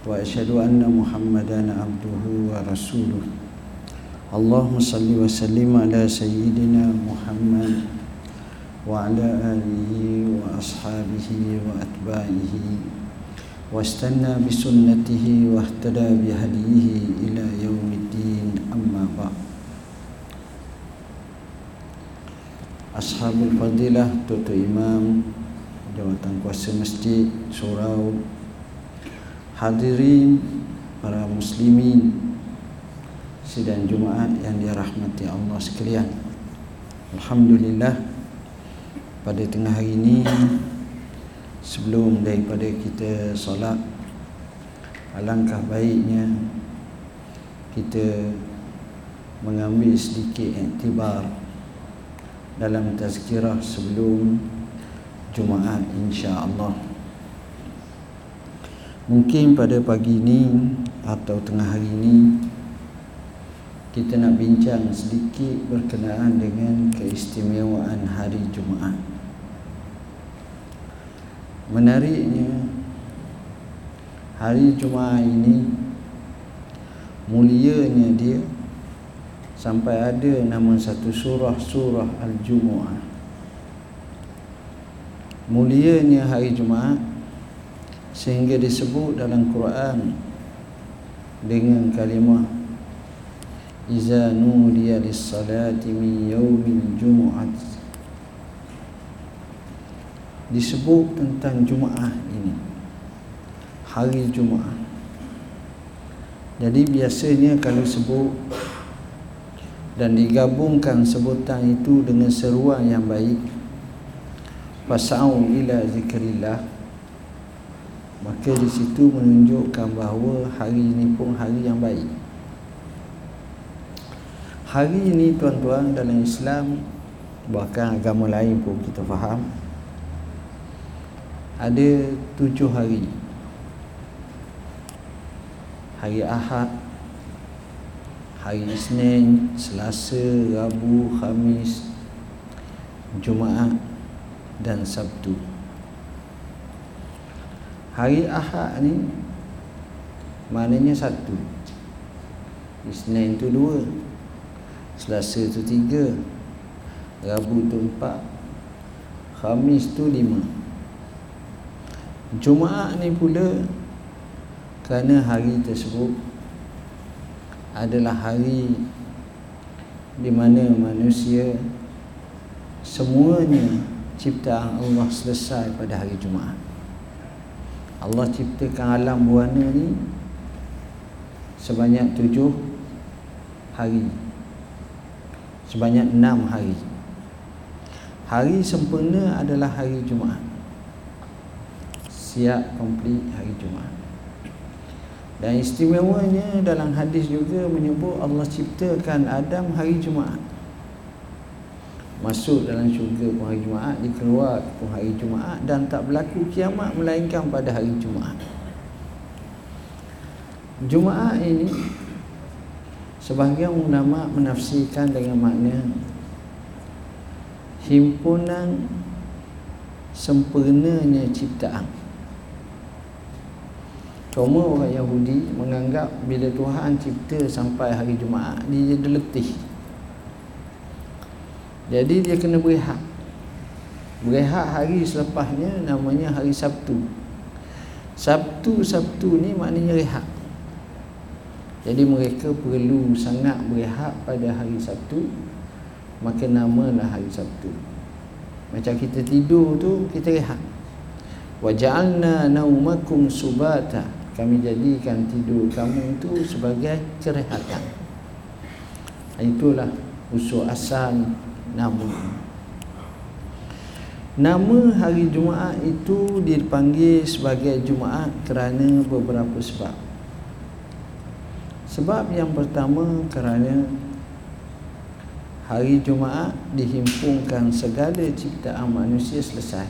واشهد ان محمدا عبده ورسوله اللهم صل وسلم على سيدنا محمد وعلى اله واصحابه واتباعه واستنى بسنته واهتدى بهديه الى يوم الدين اما بعد Ashabul Fadilah Tutu Imam Jawatan Kuasa Masjid Surau Hadirin Para Muslimin Sidang Jumaat yang dirahmati Allah sekalian Alhamdulillah Pada tengah hari ini Sebelum daripada kita solat Alangkah baiknya Kita Mengambil sedikit iktibar dalam tazkirah sebelum Jumaat insya-Allah. Mungkin pada pagi ini atau tengah hari ini kita nak bincang sedikit berkenaan dengan keistimewaan hari Jumaat. Menariknya hari Jumaat ini mulianya dia sampai ada nama satu surah surah al-jumuah mulianya hari jumaat sehingga disebut dalam Quran dengan kalimah iza nudiya lis-salati min yaumil jumu'at disebut tentang jumaat ini hari jumaat jadi biasanya kalau sebut dan digabungkan sebutan itu dengan seruan yang baik fasau ila zikrillah maka di situ menunjukkan bahawa hari ini pun hari yang baik hari ini tuan-tuan dalam Islam bahkan agama lain pun kita faham ada tujuh hari hari Ahad hari Isnin, Selasa, Rabu, Khamis, Jumaat dan Sabtu. Hari Ahad ni maknanya satu. Isnin tu dua. Selasa tu tiga. Rabu tu empat. Khamis tu lima. Jumaat ni pula kerana hari tersebut adalah hari di mana manusia semuanya ciptaan Allah selesai pada hari Jumaat. Allah ciptakan alam buana ni sebanyak tujuh hari. Sebanyak enam hari. Hari sempurna adalah hari Jumaat. Siap komplit hari Jumaat. Dan istimewanya dalam hadis juga menyebut Allah ciptakan Adam hari Jumaat. Masuk dalam syurga pun hari Jumaat, dikeluar pun hari Jumaat dan tak berlaku kiamat melainkan pada hari Jumaat. Jumaat ini sebahagian ulama menafsirkan dengan makna himpunan sempurnanya ciptaan Cuma orang Yahudi menganggap bila Tuhan cipta sampai hari Jumaat dia jadi letih. Jadi dia kena berehat. Berehat hari selepasnya namanya hari Sabtu. Sabtu-Sabtu ni maknanya rehat. Jadi mereka perlu sangat berehat pada hari Sabtu maka namalah hari Sabtu. Macam kita tidur tu kita rehat. Wa ja'alna naumakum subata kami jadikan tidur kamu itu sebagai kerehatan itulah usul asal nama. Nama hari Jumaat itu dipanggil sebagai Jumaat kerana beberapa sebab. Sebab yang pertama kerana hari Jumaat dihimpunkan segala ciptaan manusia selesai.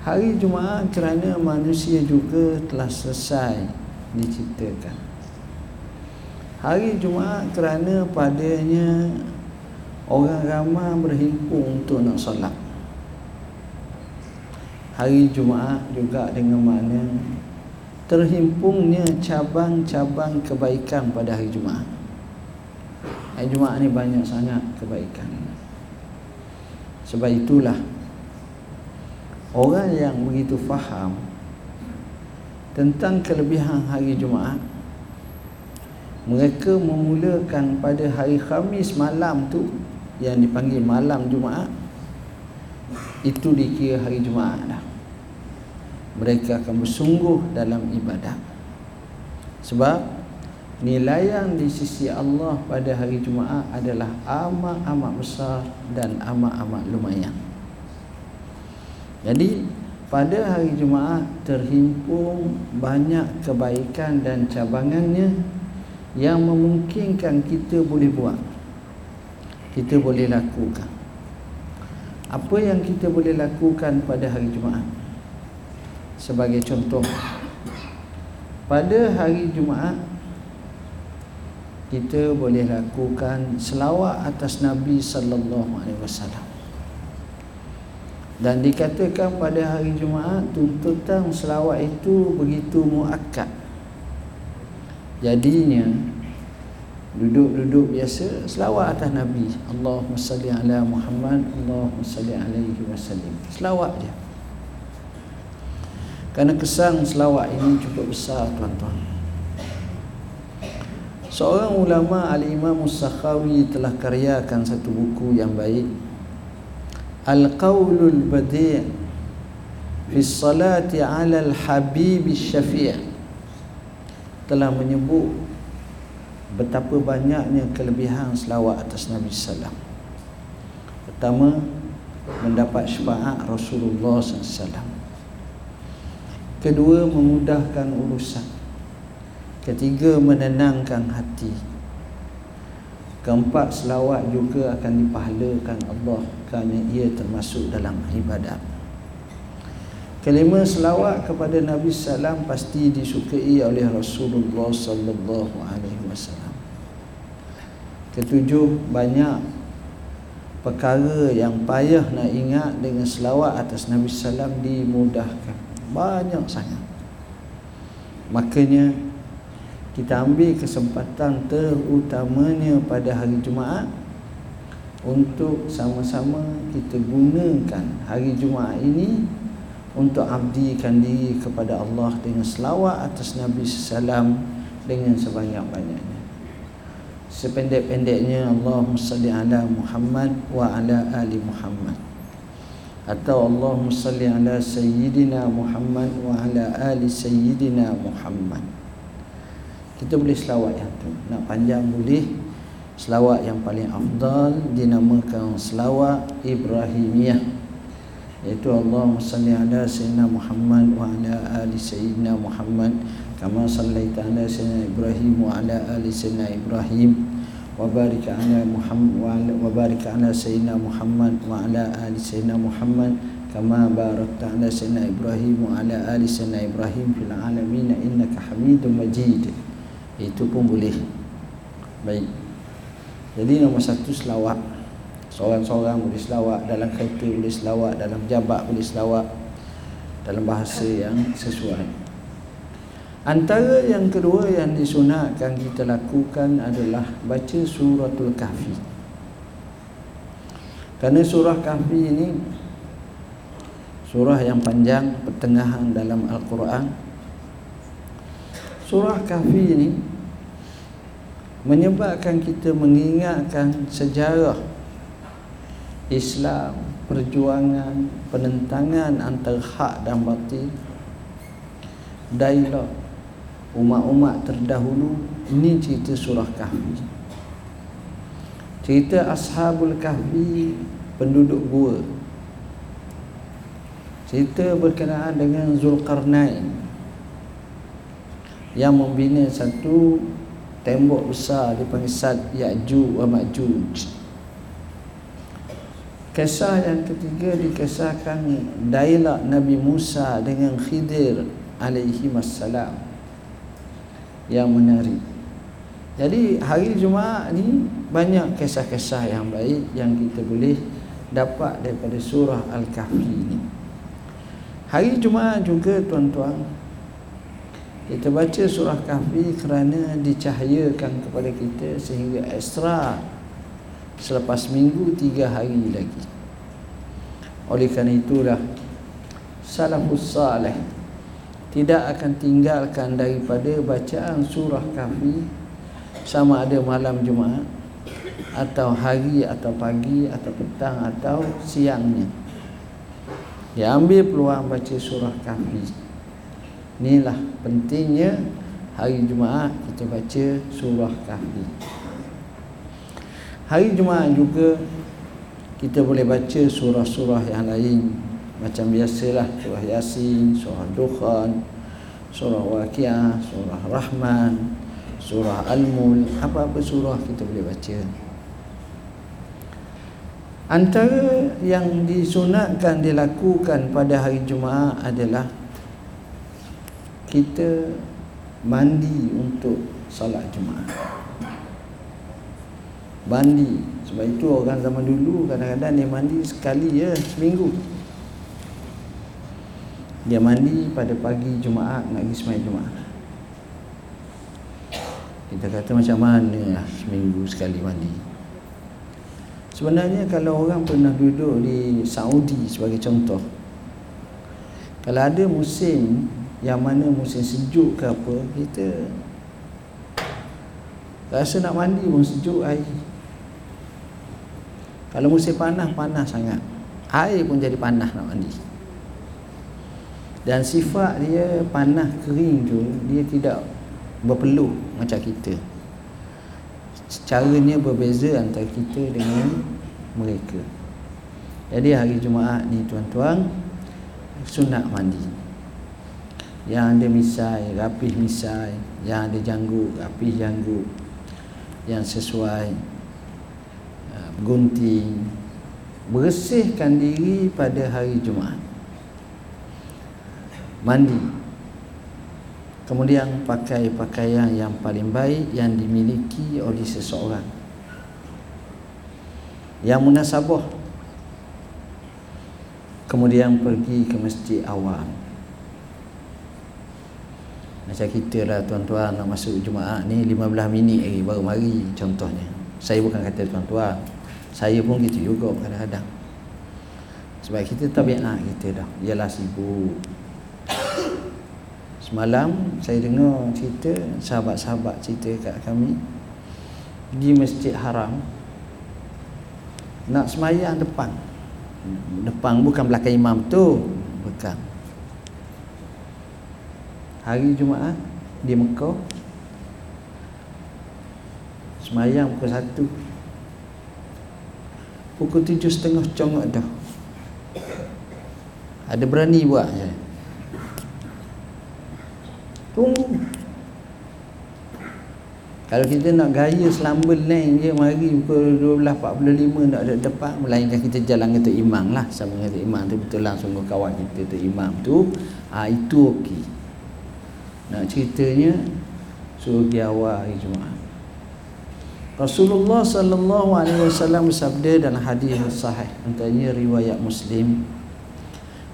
Hari Jumaat kerana manusia juga telah selesai diciptakan. Hari Jumaat kerana padanya orang ramai berhimpun untuk nak solat. Hari Jumaat juga dengan makna terhimpunnya cabang-cabang kebaikan pada hari Jumaat. Hari Jumaat ni banyak sangat kebaikan. Sebab itulah orang yang begitu faham tentang kelebihan hari Jumaat mereka memulakan pada hari Khamis malam tu yang dipanggil malam Jumaat itu dikira hari Jumaat dah. Mereka akan bersungguh dalam ibadat sebab nilaian di sisi Allah pada hari Jumaat adalah amat-amat besar dan amat-amat lumayan. Jadi pada hari Jumaat terhimpun banyak kebaikan dan cabangannya yang memungkinkan kita boleh buat kita boleh lakukan. Apa yang kita boleh lakukan pada hari Jumaat? Sebagai contoh pada hari Jumaat kita boleh lakukan selawat atas Nabi sallallahu alaihi wasallam. Dan dikatakan pada hari Jumaat tuntutan selawat itu begitu muakkad. Jadinya duduk-duduk biasa selawat atas Nabi. Allahumma salli ala Muhammad Allahumma salli alaihi wasallam selawat dia. Kerana kesan selawat ini cukup besar tuan-tuan. Seorang ulama al-imam Sakhawi telah karyakan satu buku yang baik. Al-Qawlul Badi' fi salati ala al-habib syafi' telah menyebut betapa banyaknya kelebihan selawat atas Nabi sallam. Pertama mendapat syafaat Rasulullah sallam. Kedua memudahkan urusan. Ketiga menenangkan hati. Keempat selawat juga akan dipahalakan Allah kerana ia termasuk dalam ibadat. Kelima selawat kepada Nabi sallam pasti disukai oleh Rasulullah sallallahu alaihi wasallam. Ketujuh banyak perkara yang payah nak ingat dengan selawat atas Nabi sallam dimudahkan. Banyak sangat. Makanya kita ambil kesempatan terutamanya pada hari Jumaat untuk sama-sama kita gunakan hari Jumaat ini untuk abdikan diri kepada Allah dengan selawat atas Nabi sallam dengan sebanyak-banyaknya. Sependek-pendeknya Allahumma salli ala Muhammad wa ala ali Muhammad. Atau Allahumma salli ala sayyidina Muhammad wa ala ali sayyidina Muhammad. Kita boleh selawat yang tu. Nak panjang boleh. Selawat yang paling afdal dinamakan selawat Ibrahimiyah iaitu Allahumma salli ala sayyidina Muhammad wa ala ali sayyidina Muhammad wa ala ali sayyidina Ibrahim. Wa barik ala Muhammad wa barik ala sayyidina Muhammad wa ala ali sayyidina Muhammad. Kama barakta ala sayyidina Ibrahim wa ala ali sayyidina Ibrahim fil alamin innaka Hamidum Majid. Itu pun boleh. Baik. Jadi nombor satu selawat Seorang-seorang boleh selawat dalam kereta boleh selawat dalam jabat boleh selawat dalam bahasa yang sesuai. Antara yang kedua yang disunatkan kita lakukan adalah baca suratul kahfi. Kerana surah kahfi ini surah yang panjang pertengahan dalam Al-Quran. Surah kahfi ini menyebabkan kita mengingatkan sejarah Islam perjuangan penentangan antara hak dan batil dialog umat-umat terdahulu ini cerita surah kahfi. Cerita ashabul kahfi penduduk gua. Cerita berkenaan dengan Zulkarnain yang membina satu tembok besar dipanggil Sad Ya'juj wa Ma'juj. Kisah yang ketiga dikisahkan dialog Nabi Musa dengan Khidir alaihi wassalam yang menarik. Jadi hari Jumaat ni banyak kisah-kisah yang baik yang kita boleh dapat daripada surah Al-Kahfi ni. Hari Jumaat juga tuan-tuan kita baca surah kahfi kerana dicahayakan kepada kita sehingga ekstra selepas minggu tiga hari lagi oleh kerana itulah salafus salih tidak akan tinggalkan daripada bacaan surah kahfi sama ada malam Jumaat atau hari atau pagi atau petang atau siangnya. Dia ambil peluang baca surah kahfi Inilah pentingnya hari Jumaat kita baca surah kahfi. Hari Jumaat juga kita boleh baca surah-surah yang lain macam biasalah surah Yasin, surah Dukhan, surah Waqiah, surah Rahman, surah Al-Mul, apa-apa surah kita boleh baca. Antara yang disunatkan dilakukan pada hari Jumaat adalah kita mandi untuk solat Jumaat. Mandi. Sebab itu orang zaman dulu kadang-kadang dia mandi sekali ya seminggu. Dia mandi pada pagi Jumaat nak pergi sembahyang Jumaat. Kita kata macam mana lah seminggu sekali mandi. Sebenarnya kalau orang pernah duduk di Saudi sebagai contoh. Kalau ada musim yang mana musim sejuk ke apa kita rasa nak mandi pun sejuk air kalau musim panas panas sangat air pun jadi panas nak mandi dan sifat dia panas kering tu dia tidak berpeluh macam kita. Caranya berbeza antara kita dengan mereka. Jadi hari Jumaat ni tuan-tuan sunat mandi. Yang ada misai, rapih misai Yang ada janggut, rapih janggut Yang sesuai uh, Gunting Bersihkan diri pada hari Jumaat Mandi Kemudian pakai pakaian yang paling baik Yang dimiliki oleh seseorang Yang munasabah Kemudian pergi ke masjid awam macam kita lah tuan-tuan nak masuk Jumaat ni 15 minit lagi baru mari contohnya. Saya bukan kata tuan-tuan. Saya pun gitu juga kadang-kadang. Sebab kita tabiat kita dah. Ialah sibuk. Semalam saya dengar cerita sahabat-sahabat cerita kat kami di Masjid Haram nak semayang depan. Depan bukan belakang imam tu. Bukan hari Jumaat di Mekah semayang pukul satu pukul tujuh setengah congok dah ada berani buat je tunggu. Kalau kita nak gaya selamba lain je mari pukul 12.45 nak ada depan melainkan kita jalan kata imam lah. Sama kata imam tu betul langsung kawan kita tu imam tu. Ha, itu okey nak ceritanya suruh pergi awal hari Jumaat. Rasulullah sallallahu alaihi wasallam bersabda dalam hadis sahih antaranya riwayat Muslim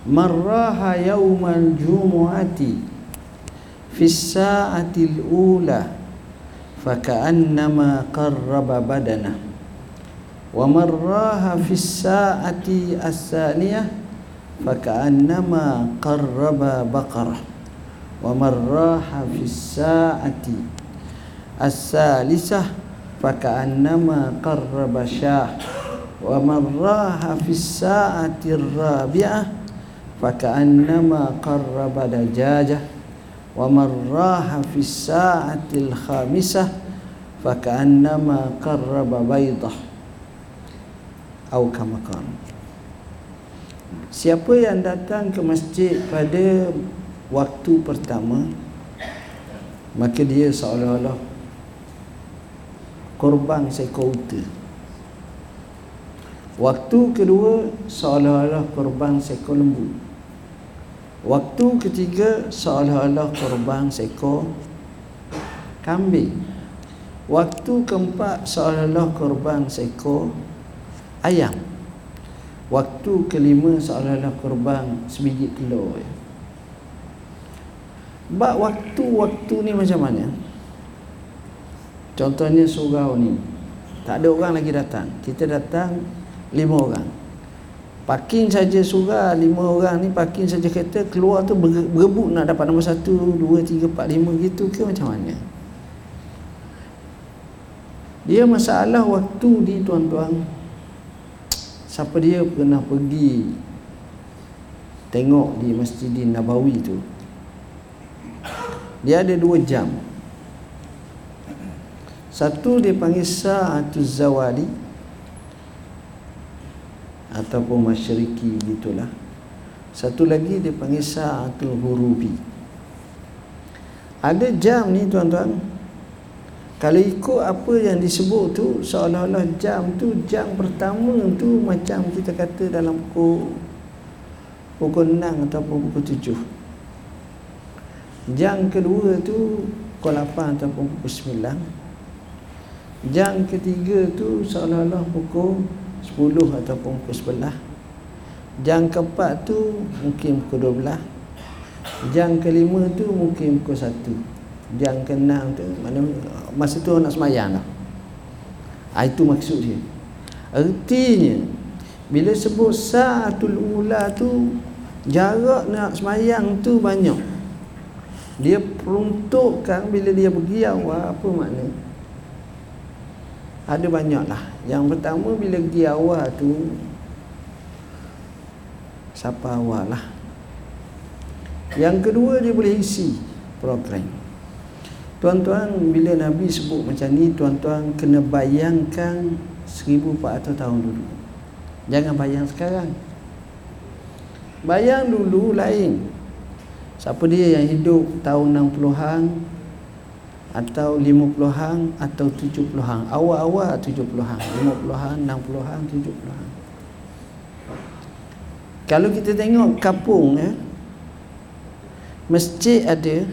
marraha yaumal jumu'ati fi sa'atil ula fa ka'anna ma qarraba badana. Wa marraha fi sa'ati as-saniyah fa ka'anna ma qarraba baqara. Wa marraha fi sa'ati as-salisah fa qarraba shah wa marraha fi sa'ati ar-rabi'ah fa ka'anna qarraba dajaja wa marraha fi sa'atil khamisah fa ka'annama qarraba baydah aw kama Siapa yang datang ke masjid pada waktu pertama maka dia seolah-olah korban seekor unta. Waktu kedua seolah-olah korban seekor lembu waktu ketiga seolah-olah korban seekor kambing. Waktu keempat seolah-olah korban seekor ayam. Waktu kelima seolah-olah korban sebiji telur bak waktu-waktu ni macam mana? Contohnya surau ni. Tak ada orang lagi datang. Kita datang lima orang parking saja surau lima orang ni parking saja kereta keluar tu berebut nak dapat nombor satu dua tiga empat lima gitu ke macam mana? Dia masalah waktu di tuan-tuan. Siapa dia pernah pergi tengok di Masjidin Nabawi tu? Dia ada dua jam. Satu dia panggil Sa'atuz Zawali ataupun Masyariki gitulah satu lagi dia panggil Sa'atul Hurubi. Ada jam ni tuan-tuan. Kalau ikut apa yang disebut tu seolah-olah jam tu jam pertama tu macam kita kata dalam pukul pukul 6 ataupun pukul 7 Jang kedua tu pukul 8 ataupun pukul 9 Jang ketiga tu seolah-olah pukul 10 ataupun pukul 11 Jang keempat tu mungkin pukul 12 Jang kelima tu mungkin pukul 1 Jang keenam tu mana Masa tu nak semayang lah Itu maksud dia. Artinya Bila sebut sa'atul ula tu Jarak nak semayang tu banyak. Dia peruntukkan bila dia pergi awal apa makna ada banyak lah yang pertama bila pergi awal tu siapa awal lah? Yang kedua dia boleh isi program. Tuan-tuan bila Nabi sebut macam ni tuan-tuan kena bayangkan 1400 tahun dulu. Jangan bayang sekarang. Bayang dulu lain. Siapa dia yang hidup tahun 60-an atau 50-an atau 70-an? Awal-awal 70-an, 50-an, 60-an, 70-an. Kalau kita tengok kampung ya, masjid ada.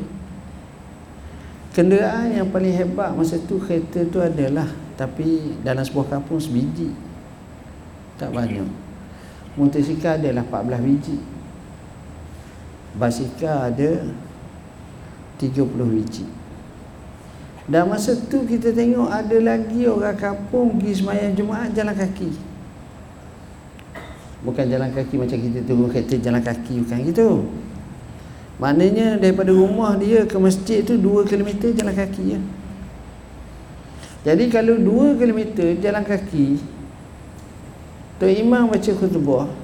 Kenderaan yang paling hebat masa tu kereta tu adalah tapi dalam sebuah kampung sebiji. Tak banyak. Motosikal adalah 14 biji. Basikal ada 30 biji dan masa tu kita tengok ada lagi orang kampung pergi semayang Jumaat jalan kaki bukan jalan kaki macam kita tunggu kereta jalan kaki bukan gitu maknanya daripada rumah dia ke masjid tu 2 km jalan kaki ya. jadi kalau 2 km jalan kaki Tok Imam baca khutbah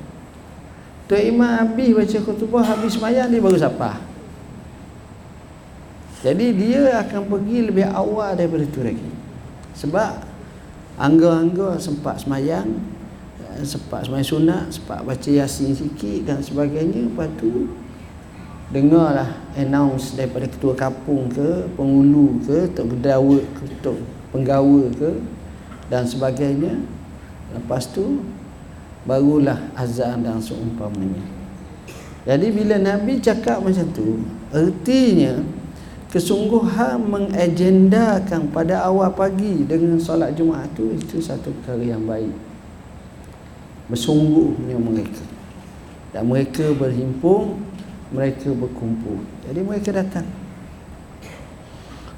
Tuan Imam habis baca khutbah habis semayang dia baru sapa. Jadi dia akan pergi lebih awal daripada itu lagi. Sebab angga-angga sempat semayang eh, sempat semayang sunat, sempat baca yasin sikit dan sebagainya. Lepas tu dengarlah announce daripada ketua kampung ke penghulu ke tok gedawa ke tok penggawa ke dan sebagainya. Lepas tu barulah azan dan seumpamanya. Jadi bila Nabi cakap macam tu artinya kesungguhan mengagendakan pada awal pagi dengan solat Jumaat tu itu satu perkara yang baik. Bersungguhnya mereka. Dan mereka berhimpun mereka berkumpul. Jadi mereka datang.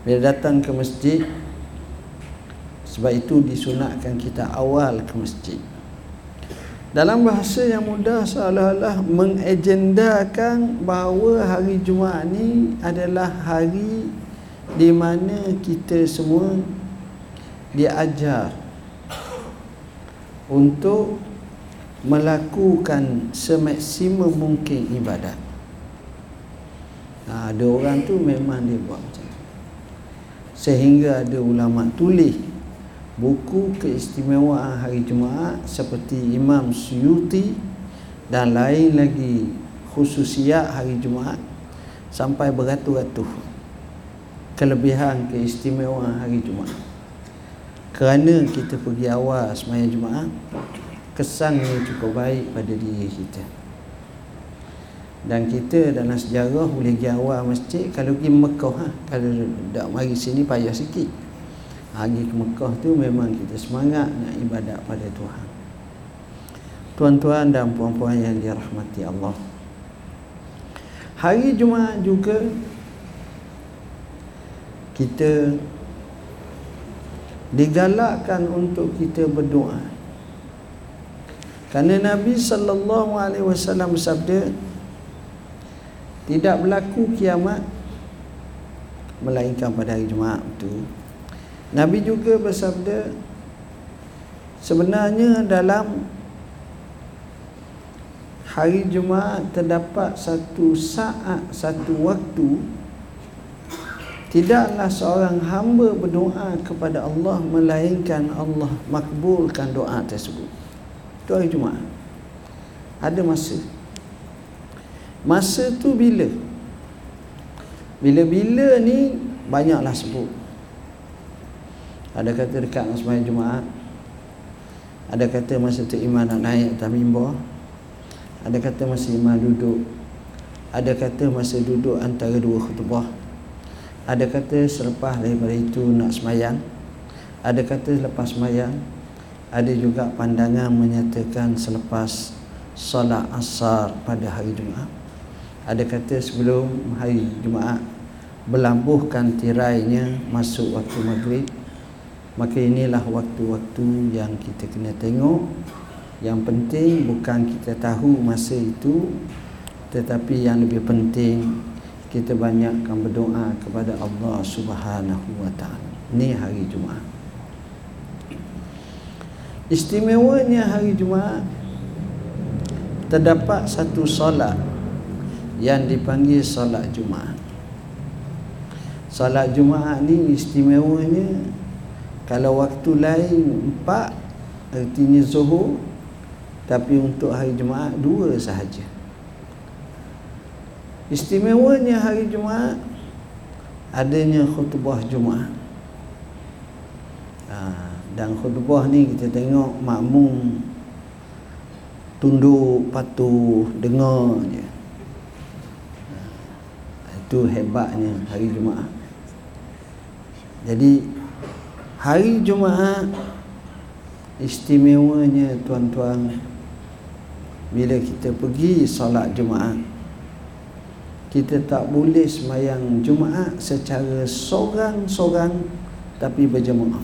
Bila datang ke masjid. Sebab itu disunatkan kita awal ke masjid dalam bahasa yang mudah seolah-olah mengagendakan bahawa hari Jumaat ni adalah hari di mana kita semua diajar untuk melakukan semaksimum mungkin ibadat. Ha, ada orang tu memang dia buat macam tu. Sehingga ada ulama tulis buku keistimewaan hari Jumaat seperti Imam Suyuti dan lain lagi khususiat hari Jumaat sampai beratus-ratus kelebihan keistimewaan hari Jumaat kerana kita pergi awal semayang Jumaat kesannya cukup baik pada diri kita dan kita dalam sejarah boleh pergi awal masjid kalau pergi Mekah ha? kalau tak mari sini payah sikit Hari ke Mekah tu memang kita semangat nak ibadat pada Tuhan. Tuan-tuan dan puan-puan yang dirahmati Allah. Hari Jumaat juga kita digalakkan untuk kita berdoa kerana Nabi sallallahu alaihi wasallam bersabda tidak berlaku kiamat melainkan pada hari Jumaat itu Nabi juga bersabda sebenarnya dalam hari Jumaat terdapat satu saat satu waktu Tidaklah seorang hamba berdoa kepada Allah Melainkan Allah makbulkan doa tersebut. Itu hari Jumaat. Ada masa. Masa tu bila? Bila-bila ni Banyaklah sebut Ada kata dekat dengan sembahyang Jumaat. Ada kata masa tu iman nak naik atas mimbar. Ada kata masa iman duduk. Ada kata masa duduk antara dua khutbah. Ada kata selepas daripada itu nak semayang. Ada kata selepas semayang. Ada juga pandangan menyatakan selepas Salat asar pada hari Jumaat. Ada kata sebelum hari Jumaat Berlambuhkan tirainya masuk waktu maghrib Maka inilah waktu-waktu yang kita kena tengok Yang penting bukan kita tahu masa itu Tetapi yang lebih penting kita banyakkan berdoa kepada Allah Subhanahu wa taala. Hari Jumaat. Istimewanya hari Jumaat terdapat satu solat yang dipanggil solat Jumaat. Solat Jumaat ni istimewanya kalau waktu lain empat artinya zuhur tapi untuk hari Jumaat dua sahaja. Istimewanya hari Jumaat adanya khutbah Jumaat. Ha, dan khutbah ni kita tengok makmum tunduk patuh dengar je. Ha, itu hebatnya hari Jumaat. Jadi hari Jumaat istimewanya tuan-tuan bila kita pergi solat Jumaat kita tak boleh semayang Jumaat secara sorang-sorang tapi berjemaah.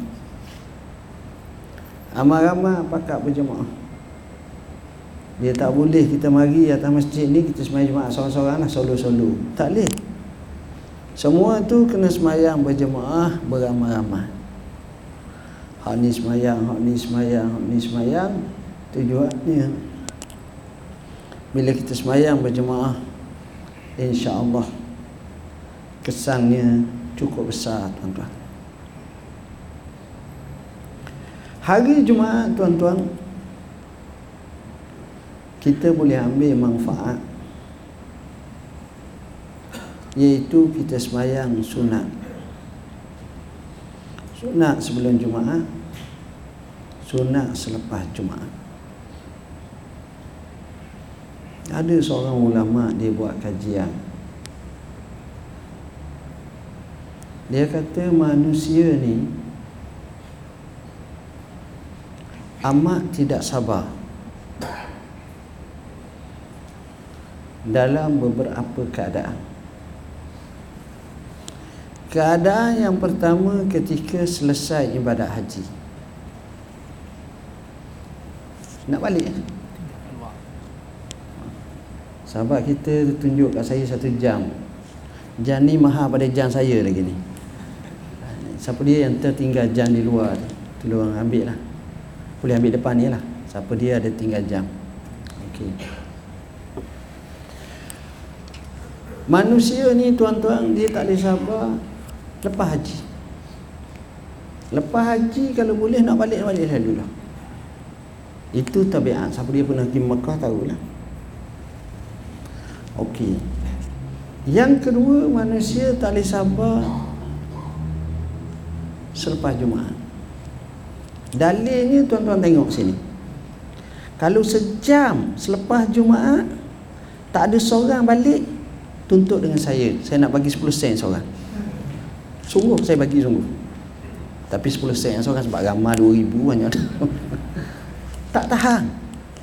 Ramai-ramai pakat berjemaah. Dia tak boleh kita mari atas masjid ni kita semayang Jumaat sorang-sorang lah solo-solo. Tak boleh. Semua tu kena semayang berjemaah beramai-ramai. Hak ni semayang, hak ni semayang, hak ni semayang. Tujuannya bila kita semayang berjemaah insya-Allah kesannya cukup besar tuan-tuan. Hari Jumaat tuan-tuan kita boleh ambil manfaat iaitu kita semayang sunat sunat sebelum Jumaat sunat selepas Jumaat. Ada seorang ulama dia buat kajian. Dia kata manusia ni amat tidak sabar dalam beberapa keadaan keadaan yang pertama ketika selesai ibadat haji. Nak balik Sahabat kita tunjuk kat saya satu jam. Jam ni mahal pada jam saya lagi ni. Siapa dia yang tertinggal jam di luar Tolong ambil lah. Boleh ambil depan ni lah. Siapa dia ada tinggal jam. Okey. Manusia ni tuan-tuan Dia tak boleh sabar Lepas haji Lepas haji kalau boleh nak balik-balik dulu lah Itu tabiat Siapa dia pernah pergi Mekah tahulah Okey. Yang kedua manusia tak boleh sabar selepas Jumaat. Dalilnya tuan-tuan tengok sini. Kalau sejam selepas Jumaat tak ada seorang balik tuntut dengan saya. Saya nak bagi 10 sen seorang. Sungguh saya bagi sungguh. Tapi 10 sen seorang sebab ramai 2000 banyak. tak tahan.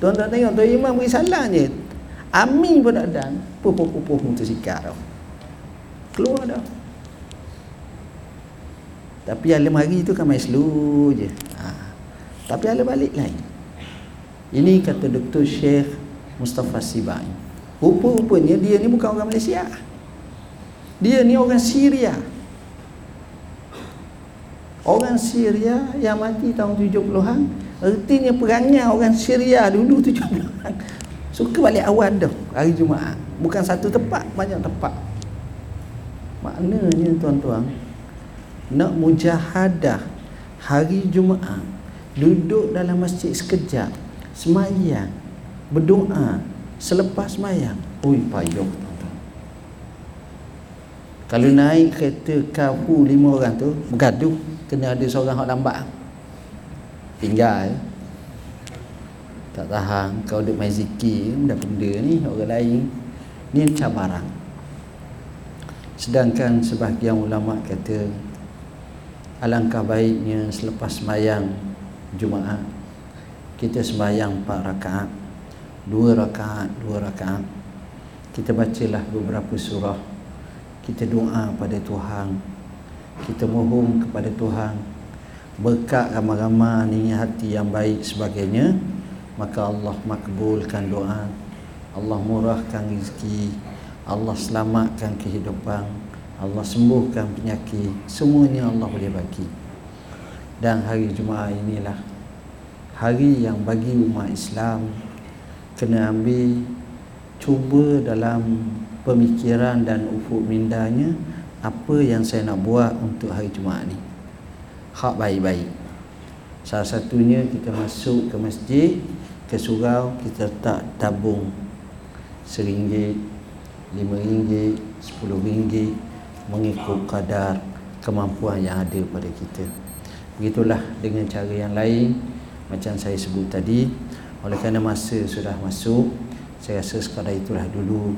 Tuan-tuan tengok tuan imam beri salam je. Amin pun tak ada. Pupuh-pupuh motosikal tau. Keluar dah. Tapi alam hari tu kan main slow je. Ha. Tapi alam balik lain. Ini kata Dr. Syekh Mustafa Sibai. Rupa-rupanya dia ni bukan orang Malaysia. Dia ni orang Syria. Orang Syria yang mati tahun 70-an Artinya perangnya orang Syria dulu 70-an Suka balik awal dah hari Jumaat. Bukan satu tempat, banyak tempat. Maknanya tuan-tuan Nak mujahadah hari Jumaat Duduk dalam masjid sekejap Semayang Berdoa Selepas semayang Ui payung Kalau naik kereta kafu lima orang tu Bergaduh kena ada seorang yang lambat. Tinggal. Tak tahan. Kau duduk main zikir dah benda ni orang lain. Ni cabaran sedangkan sebahagian ulama kata alangkah baiknya selepas semayang Jumaat kita sembahyang 4 rakaat. 2 rakaat 2 rakaat. Kita bacalah beberapa surah. Kita doa pada Tuhan kita mohon kepada Tuhan berkat ramai-ramai niat hati yang baik sebagainya maka Allah makbulkan doa. Allah murahkan rezeki. Allah selamatkan kehidupan. Allah sembuhkan penyakit. Semuanya Allah boleh bagi. Dan hari Jumaat inilah hari yang bagi umat Islam kena ambil cuba dalam pemikiran dan ufuk mindanya apa yang saya nak buat untuk hari Jumaat ni? Hak baik-baik. Salah satunya kita masuk ke masjid ke surau kita tak tabung seringgit lima ringgit sepuluh ringgit mengikut kadar kemampuan yang ada pada kita. Begitulah dengan cara yang lain macam saya sebut tadi. Oleh kerana masa sudah masuk saya rasa sekadar itulah dulu